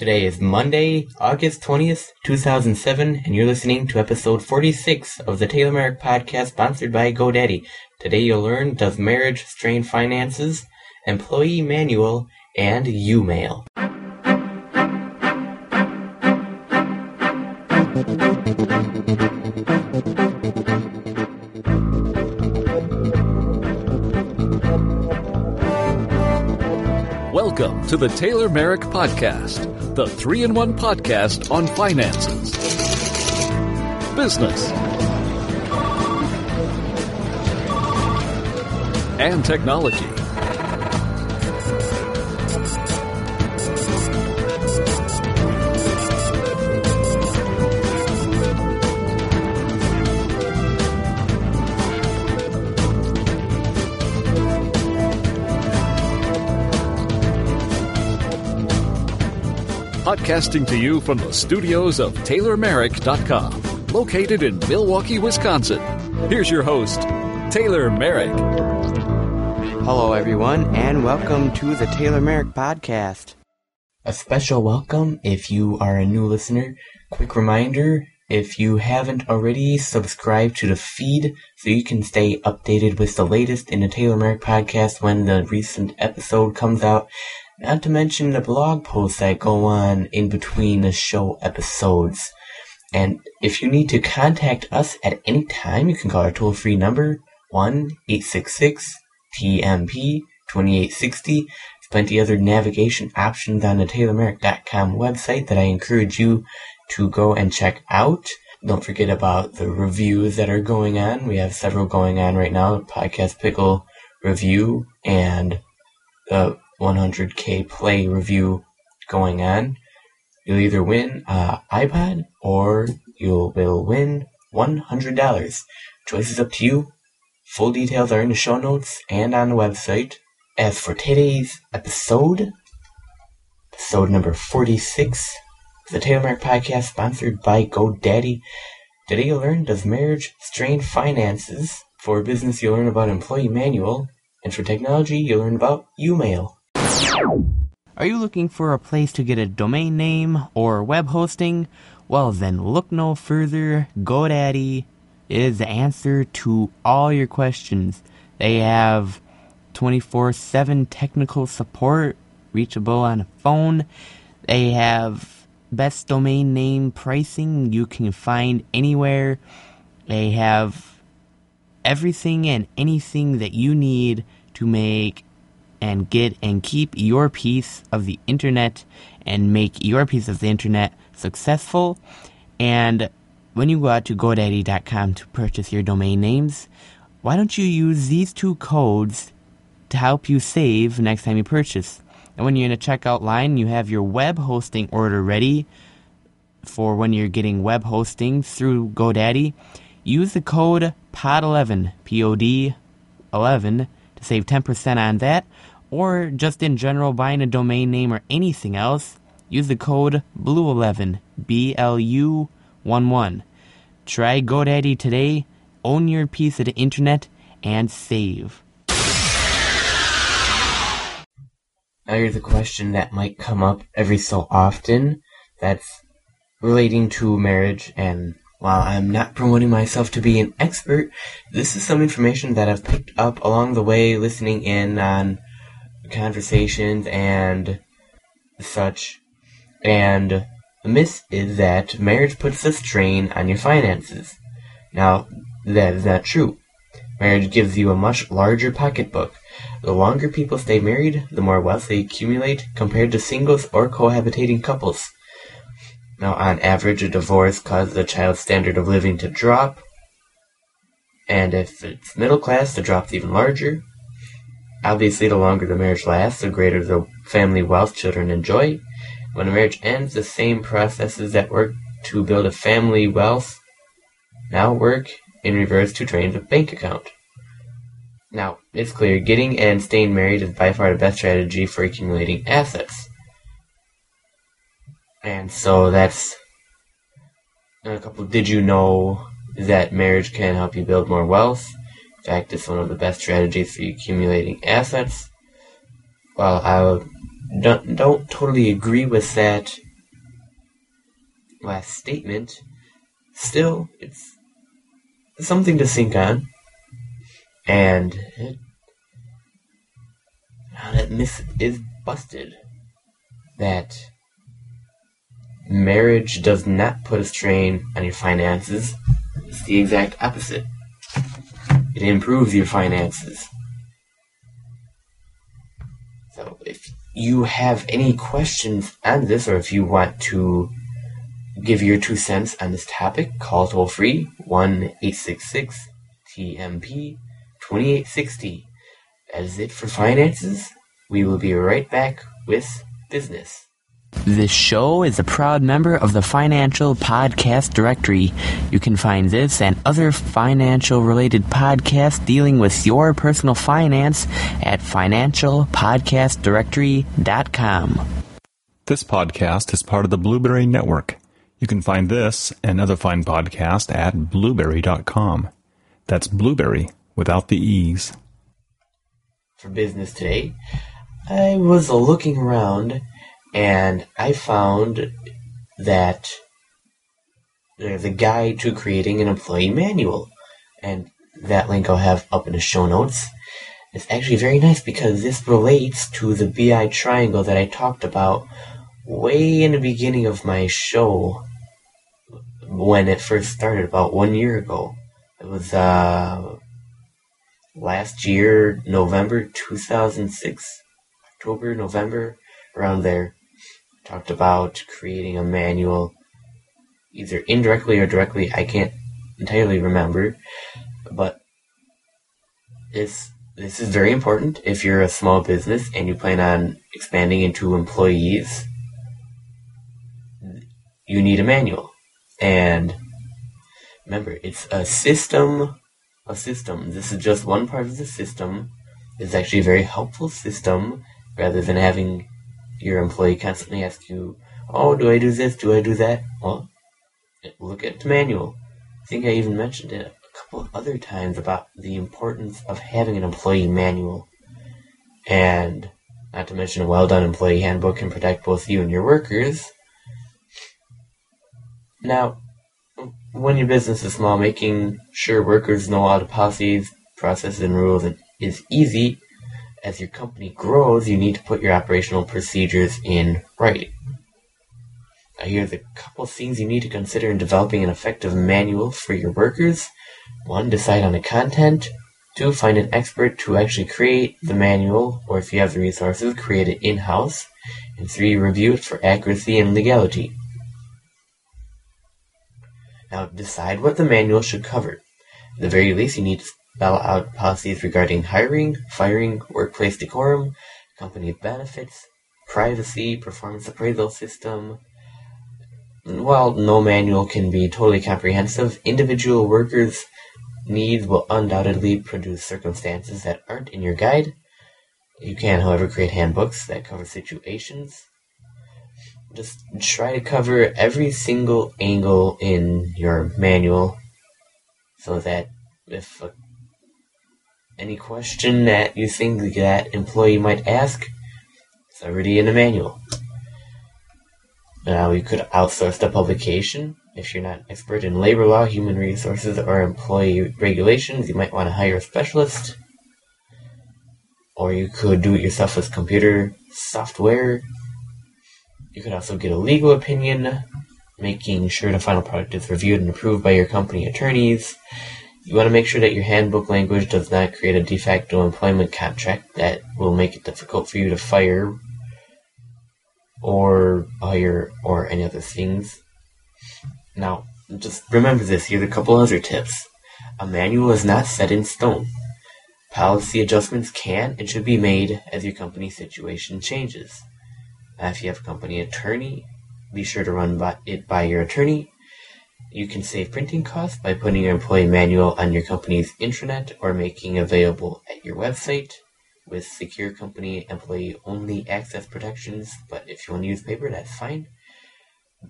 Today is Monday, August 20th, 2007, and you're listening to episode 46 of the Taylor Merrick podcast sponsored by GoDaddy. Today you'll learn Does Marriage Strain Finances, Employee Manual, and YouMail. To the Taylor Merrick Podcast, the three in one podcast on finances, business, and technology. Podcasting to you from the studios of TaylorMerrick.com, located in Milwaukee, Wisconsin. Here's your host, Taylor Merrick. Hello, everyone, and welcome to the Taylor Merrick podcast. A special welcome if you are a new listener. Quick reminder if you haven't already, subscribe to the feed so you can stay updated with the latest in the Taylor Merrick podcast when the recent episode comes out. Not to mention the blog posts that go on in between the show episodes. And if you need to contact us at any time, you can call our toll free number 1 866 TMP 2860. There's plenty other navigation options on the TaylorMerrick.com website that I encourage you to go and check out. Don't forget about the reviews that are going on. We have several going on right now. Podcast Pickle review and the 100k play review going on. You'll either win an iPod or you will win $100. Choice is up to you. Full details are in the show notes and on the website. As for today's episode, episode number 46, the Taylor Merrick Podcast sponsored by GoDaddy. Today you'll learn Does Marriage Strain Finances? For business, you'll learn about Employee Manual. And for technology, you'll learn about YouMail. Are you looking for a place to get a domain name or web hosting? Well, then look no further. GoDaddy is the answer to all your questions. They have 24 7 technical support, reachable on a phone. They have best domain name pricing you can find anywhere. They have everything and anything that you need to make and get and keep your piece of the internet and make your piece of the internet successful. And when you go out to GoDaddy.com to purchase your domain names, why don't you use these two codes to help you save next time you purchase? And when you're in a checkout line, you have your web hosting order ready for when you're getting web hosting through GoDaddy. Use the code POD11, P O D 11, to save 10% on that or just in general buying a domain name or anything else, use the code BLUE11, B L U 1 1. Try GoDaddy today, own your piece of the internet, and save. Now here's a question that might come up every so often that's relating to marriage and while I'm not promoting myself to be an expert, this is some information that I've picked up along the way listening in on conversations and such. And the myth is that marriage puts a strain on your finances. Now, that is not true. Marriage gives you a much larger pocketbook. The longer people stay married, the more wealth they accumulate compared to singles or cohabitating couples. Now, on average, a divorce causes a child's standard of living to drop, and if it's middle class, the drop's even larger. Obviously, the longer the marriage lasts, the greater the family wealth children enjoy. When a marriage ends, the same processes that work to build a family wealth now work in reverse to drain the bank account. Now, it's clear getting and staying married is by far the best strategy for accumulating assets. And so that's a couple. Did you know that marriage can help you build more wealth? Fact, it's one of the best strategies for accumulating assets. While I don't, don't totally agree with that last statement, still, it's something to think on. And it, that myth is busted. That marriage does not put a strain on your finances. It's the exact opposite. It improves your finances. So if you have any questions on this or if you want to give your two cents on this topic, call toll free 1 866 TMP 2860. That is it for finances. We will be right back with business. This show is a proud member of the Financial Podcast Directory. You can find this and other financial related podcasts dealing with your personal finance at financialpodcastdirectory.com. This podcast is part of the Blubrry Network. You can find this and other fine podcasts at blubrry.com. That's blueberry without the E's. For business today, I was looking around and I found that a guide to creating an employee manual. And that link I'll have up in the show notes. It's actually very nice because this relates to the BI triangle that I talked about way in the beginning of my show when it first started about one year ago. It was uh, last year, November 2006, October, November, around there. Talked about creating a manual, either indirectly or directly. I can't entirely remember, but this this is very important if you're a small business and you plan on expanding into employees. You need a manual, and remember, it's a system a system. This is just one part of the system. It's actually a very helpful system rather than having your employee constantly asks you, oh, do I do this? Do I do that? Well, look at the manual. I think I even mentioned it a couple of other times about the importance of having an employee manual. And not to mention a well done employee handbook can protect both you and your workers. Now, when your business is small, making sure workers know all the policies, processes, and rules is easy. As your company grows, you need to put your operational procedures in writing. Now, here's a couple things you need to consider in developing an effective manual for your workers. One, decide on the content. Two, find an expert to actually create the manual, or if you have the resources, create it in house. And three, review it for accuracy and legality. Now decide what the manual should cover. At the very least, you need to spell out policies regarding hiring, firing, workplace decorum, company benefits, privacy, performance appraisal system. While no manual can be totally comprehensive, individual workers' needs will undoubtedly produce circumstances that aren't in your guide. You can, however, create handbooks that cover situations just try to cover every single angle in your manual so that if uh, any question that you think that employee might ask, it's already in the manual. Now, you could outsource the publication. If you're not expert in labor law, human resources, or employee regulations, you might want to hire a specialist. Or you could do it yourself with computer software you could also get a legal opinion, making sure the final product is reviewed and approved by your company attorneys. You want to make sure that your handbook language does not create a de facto employment contract that will make it difficult for you to fire or hire or any other things. Now, just remember this. Here's a couple other tips. A manual is not set in stone. Policy adjustments can and should be made as your company situation changes. If you have a company attorney, be sure to run by it by your attorney. You can save printing costs by putting your employee manual on your company's intranet or making available at your website with secure company employee only access protections. But if you want to use paper, that's fine.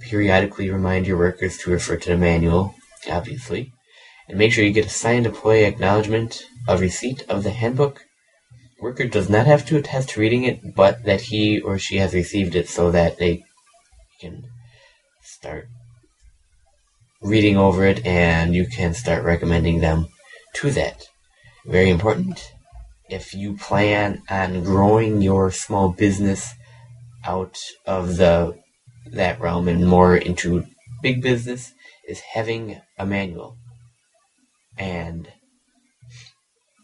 Periodically remind your workers to refer to the manual, obviously, and make sure you get a signed employee acknowledgement of receipt of the handbook. Worker does not have to attest to reading it, but that he or she has received it so that they can start reading over it and you can start recommending them to that. Very important. If you plan on growing your small business out of the that realm and more into big business is having a manual. And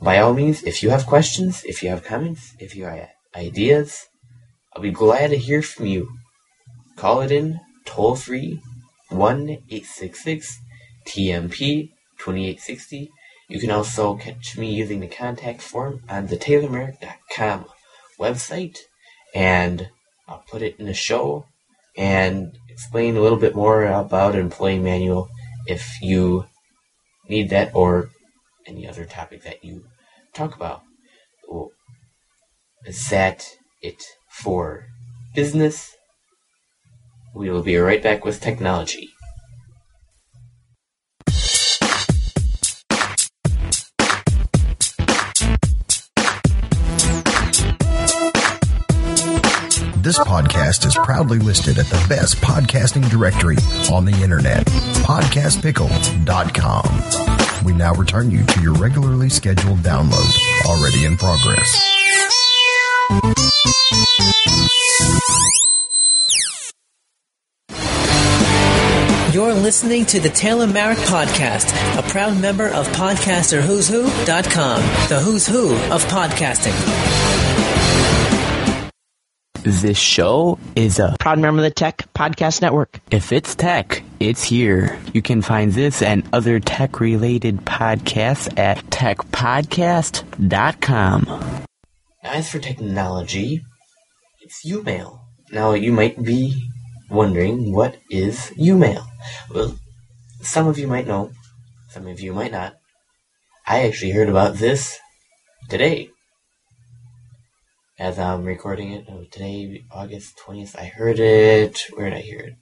by all means, if you have questions, if you have comments, if you have ideas, I'll be glad to hear from you. Call it in toll free 1 866 TMP 2860. You can also catch me using the contact form on the TaylorMerrick.com website, and I'll put it in the show and explain a little bit more about employee manual if you need that or any other topic that you talk about. Is that it for business? We will be right back with technology. This podcast is proudly listed at the best podcasting directory on the internet, podcastpickle.com. We now return you to your regularly scheduled download, already in progress. You're listening to the Taylor Merrick Podcast, a proud member of PodcasterWho'sWho.com, the who's who of podcasting. This show is a proud member of the Tech Podcast Network. If it's tech, it's here. You can find this and other tech related podcasts at techpodcast.com. As for technology, it's YouMail. Now, you might be wondering what is YouMail? Well, some of you might know, some of you might not. I actually heard about this today. As I'm recording it, oh, today, August 20th, I heard it. Where did I hear it?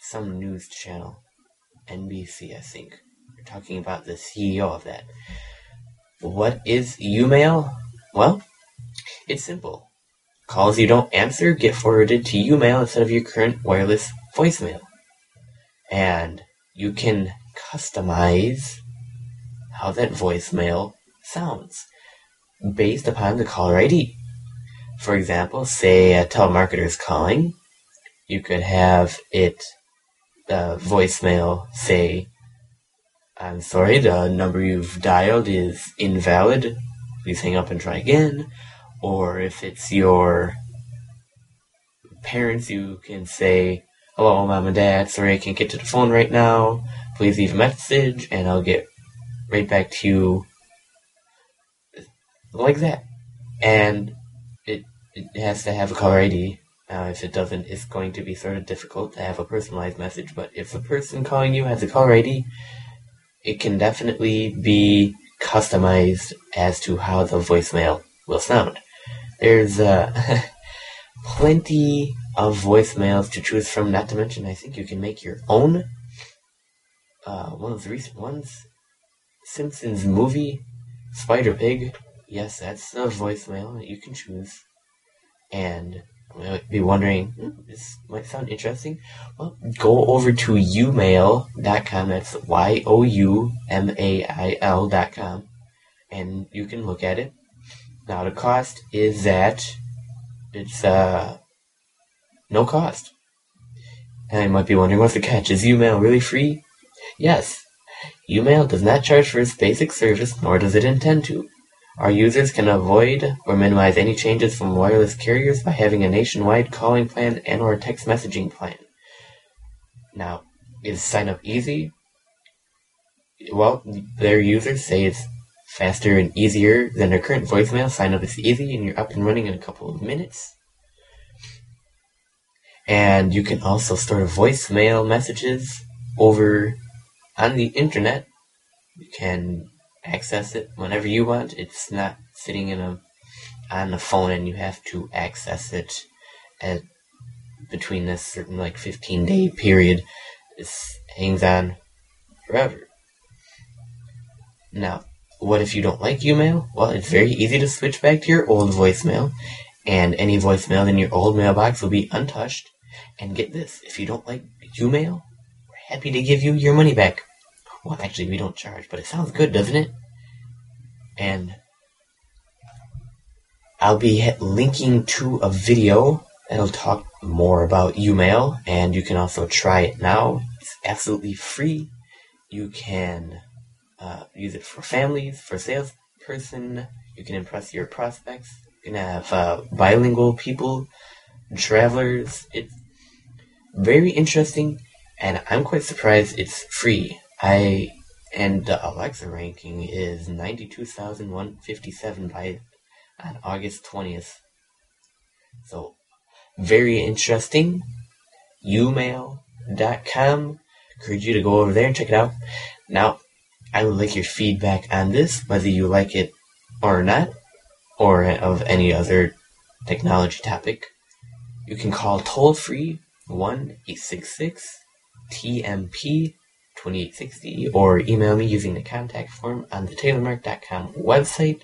Some news channel. NBC, I think. We're talking about the CEO of that. What is Umail? Well, it's simple. Calls you don't answer get forwarded to YouMail instead of your current wireless voicemail and you can customize how that voicemail sounds based upon the caller ID. For example, say a telemarketer is calling, you could have it, the voicemail say, I'm sorry, the number you've dialed is invalid. Please hang up and try again. Or if it's your parents, you can say, Hello, mom and dad. Sorry I can't get to the phone right now. Please leave a message and I'll get right back to you like that. And it, it has to have a caller ID. Now, if it doesn't, it's going to be sort of difficult to have a personalized message. But if the person calling you has a caller ID, it can definitely be customized as to how the voicemail will sound. There's uh, plenty of voicemails to choose from. Not to mention, I think you can make your own. Uh, one of the recent ones, Simpsons movie, Spider Pig. Yes, that's a voicemail that you can choose. And you might be wondering, hmm, this might sound interesting. Well, go over to youmail.com. That's Y O U M A I L.com. And you can look at it. Now, the cost is that it's uh, no cost. And you might be wondering what's the catch? Is YouMail really free? Yes. YouMail does not charge for its basic service, nor does it intend to. Our users can avoid or minimize any changes from wireless carriers by having a nationwide calling plan and or text messaging plan. Now, is sign up easy? Well, their users say it's faster and easier than our current voicemail. Sign up is easy and you're up and running in a couple of minutes. And you can also store voicemail messages over on the internet. You can access it whenever you want. It's not sitting in a on the phone and you have to access it at between this certain like 15 day period. This hangs on forever. Now, what if you don't like YouMail? Well, it's very hmm. easy to switch back to your old voicemail, and any voicemail in your old mailbox will be untouched. And get this, if you don't like YouMail, we're happy to give you your money back. Well, actually, we don't charge, but it sounds good, doesn't it? And I'll be linking to a video that'll talk more about YouMail, and you can also try it now. It's absolutely free. You can uh, use it for families, for salesperson. You can impress your prospects. You can have uh, bilingual people, travelers. It's very interesting, and I'm quite surprised it's free. I and the Alexa ranking is 92,157 by on August 20th. So, very interesting. YouMail.com. Encourage you to go over there and check it out. Now, I would like your feedback on this, whether you like it or not, or of any other technology topic. You can call toll free 1 866 TMP 2860 or YouMail me using the contact form on the taylormerrick.com website.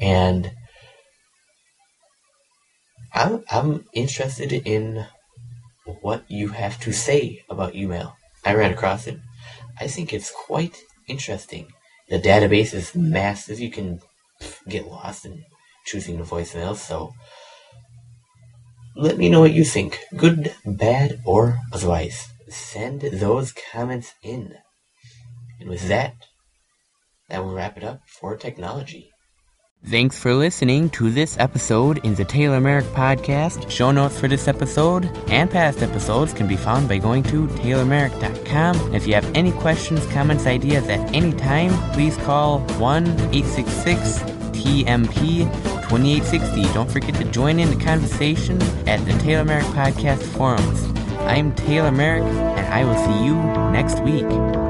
And I'm, I'm interested in what you have to say about email. I ran across it. I think it's quite interesting. The database is massive. You can get lost in choosing the voicemail. So let me know what you think. Good, bad, or otherwise. Send those comments in. And with that, that will wrap it up for technology. Thanks for listening to this episode in the Taylor Merrick Podcast. Show notes for this episode and past episodes can be found by going to taylormerrick.com. If you have any questions, comments, ideas at any time, please call 1 866 TMP 2860. Don't forget to join in the conversation at the Taylor Merrick Podcast forums. I'm Taylor Merrick, and I will see you next week.